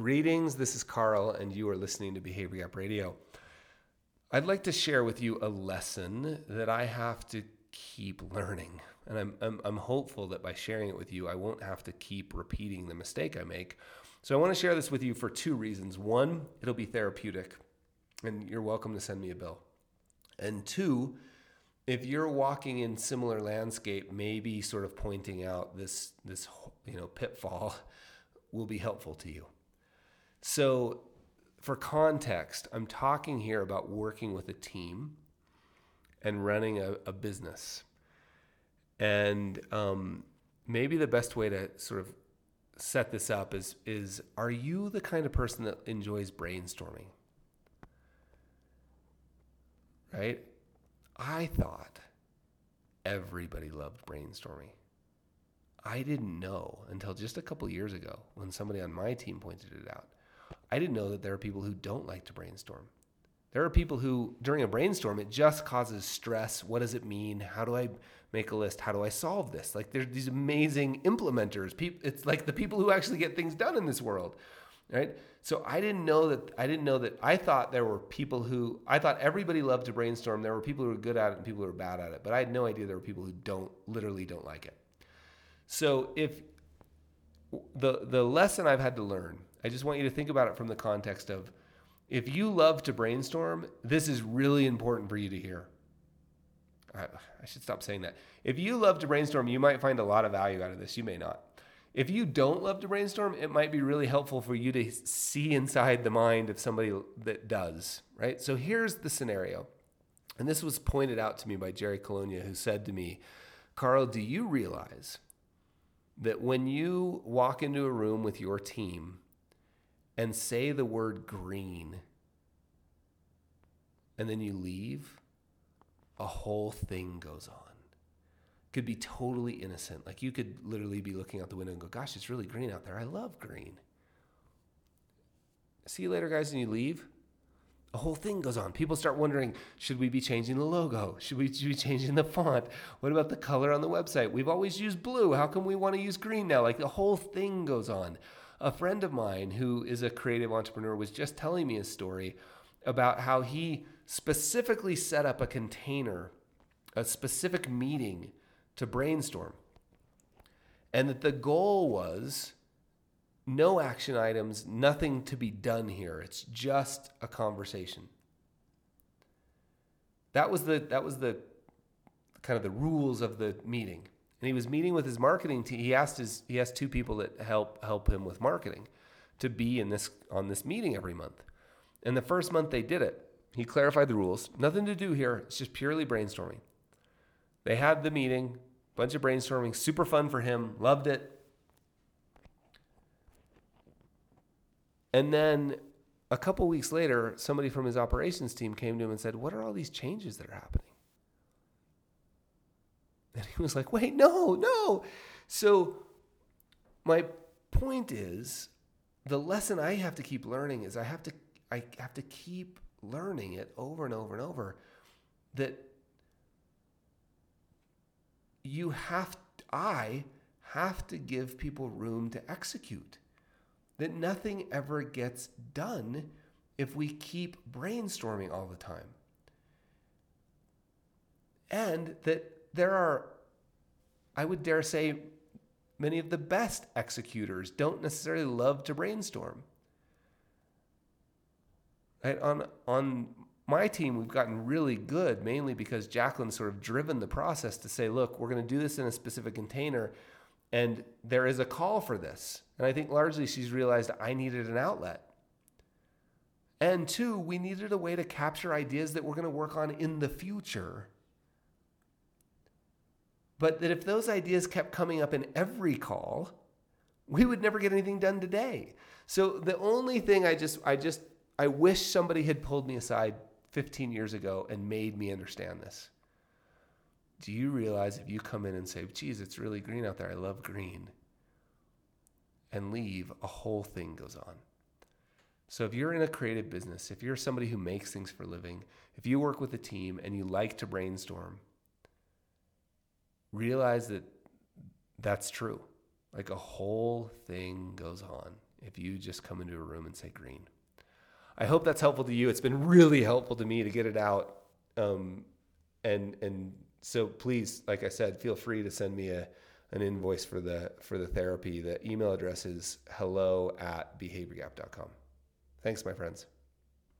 Greetings, this is Carl, and you are listening to Behavior Gap Radio. I'd like to share with you a lesson that I have to keep learning. And I'm, I'm, I'm, hopeful that by sharing it with you, I won't have to keep repeating the mistake I make. So I want to share this with you for two reasons. One, it'll be therapeutic, and you're welcome to send me a bill. And two, if you're walking in similar landscape, maybe sort of pointing out this this you know pitfall will be helpful to you. So, for context, I'm talking here about working with a team and running a, a business. And um, maybe the best way to sort of set this up is is are you the kind of person that enjoys brainstorming? Right? I thought everybody loved brainstorming. I didn't know until just a couple years ago when somebody on my team pointed it out. I didn't know that there are people who don't like to brainstorm. There are people who, during a brainstorm, it just causes stress. What does it mean? How do I make a list? How do I solve this? Like, there's these amazing implementers. It's like the people who actually get things done in this world, right? So I didn't know that. I didn't know that. I thought there were people who. I thought everybody loved to brainstorm. There were people who were good at it and people who were bad at it. But I had no idea there were people who don't literally don't like it. So if the the lesson I've had to learn I just want you to think about it from the context of if you love to brainstorm, this is really important for you to hear. I, I, should stop saying that. If you love to brainstorm, you might find a lot of value out of this. You may not. If you don't love to brainstorm, it might be really helpful for you to see inside the mind of somebody that does, right? So here's the scenario. And this was pointed out to me by Jerry Colonna, who said to me, Carl, do you realize that when you walk into a room with your team, and say the word green and then you leave, a whole thing goes on. Could be totally innocent. Like you could literally be looking out the window and go, Gosh, it's really green out there. I love green. See you later, guys, and you leave. A whole thing goes on. People start wondering should we be changing the logo? Should we be changing the font? What about the color on the website? We've always used blue. How come we want to use green now? Like the whole thing goes on. A friend of mine who is a creative entrepreneur was just telling me a story about how he specifically set up a container, a specific meeting to brainstorm. And that the goal was no action items, nothing to be done here. It's just a conversation. That was the that was the kind of the rules of the meeting and he was meeting with his marketing team. He asked his he asked two people that help help him with marketing to be in this on this meeting every month. And the first month they did it. He clarified the rules. Nothing to do here. It's just purely brainstorming. They had the meeting, bunch of brainstorming, super fun for him, loved it. And then a couple weeks later, somebody from his operations team came to him and said, What are all these changes that are happening? And he was like, wait, no, no. So my point is the lesson I have to keep learning is I have to I have to keep learning it over and over and over that you have I have to give people room to execute. That nothing ever gets done if we keep brainstorming all the time. And that there are, I would dare say, many of the best executors don't necessarily love to brainstorm. Right? On, on my team, we've gotten really good, mainly because Jacqueline's sort of driven the process to say, look, we're going to do this in a specific container, and there is a call for this. And I think largely she's realized I needed an outlet. And two, we needed a way to capture ideas that we're going to work on in the future but that if those ideas kept coming up in every call, we would never get anything done today. So the only thing I just I just I wish somebody had pulled me aside 15 years ago and made me understand this. Do you realize if you come in and say, geez, it's really green out there, I love green, and leave, a whole thing goes on. So if you're in a creative business, if you're somebody who makes things for a living, if you work with a team and you like to brainstorm, realize that that's true. Like a whole thing goes on if you just come into a room and say green. I hope that's helpful to you. It's been really helpful to me to get it out. Um, and and so please, like I said, feel free to send me a an invoice for the for the therapy. The email address is hello at behaviorgap.com. Thanks, my friends.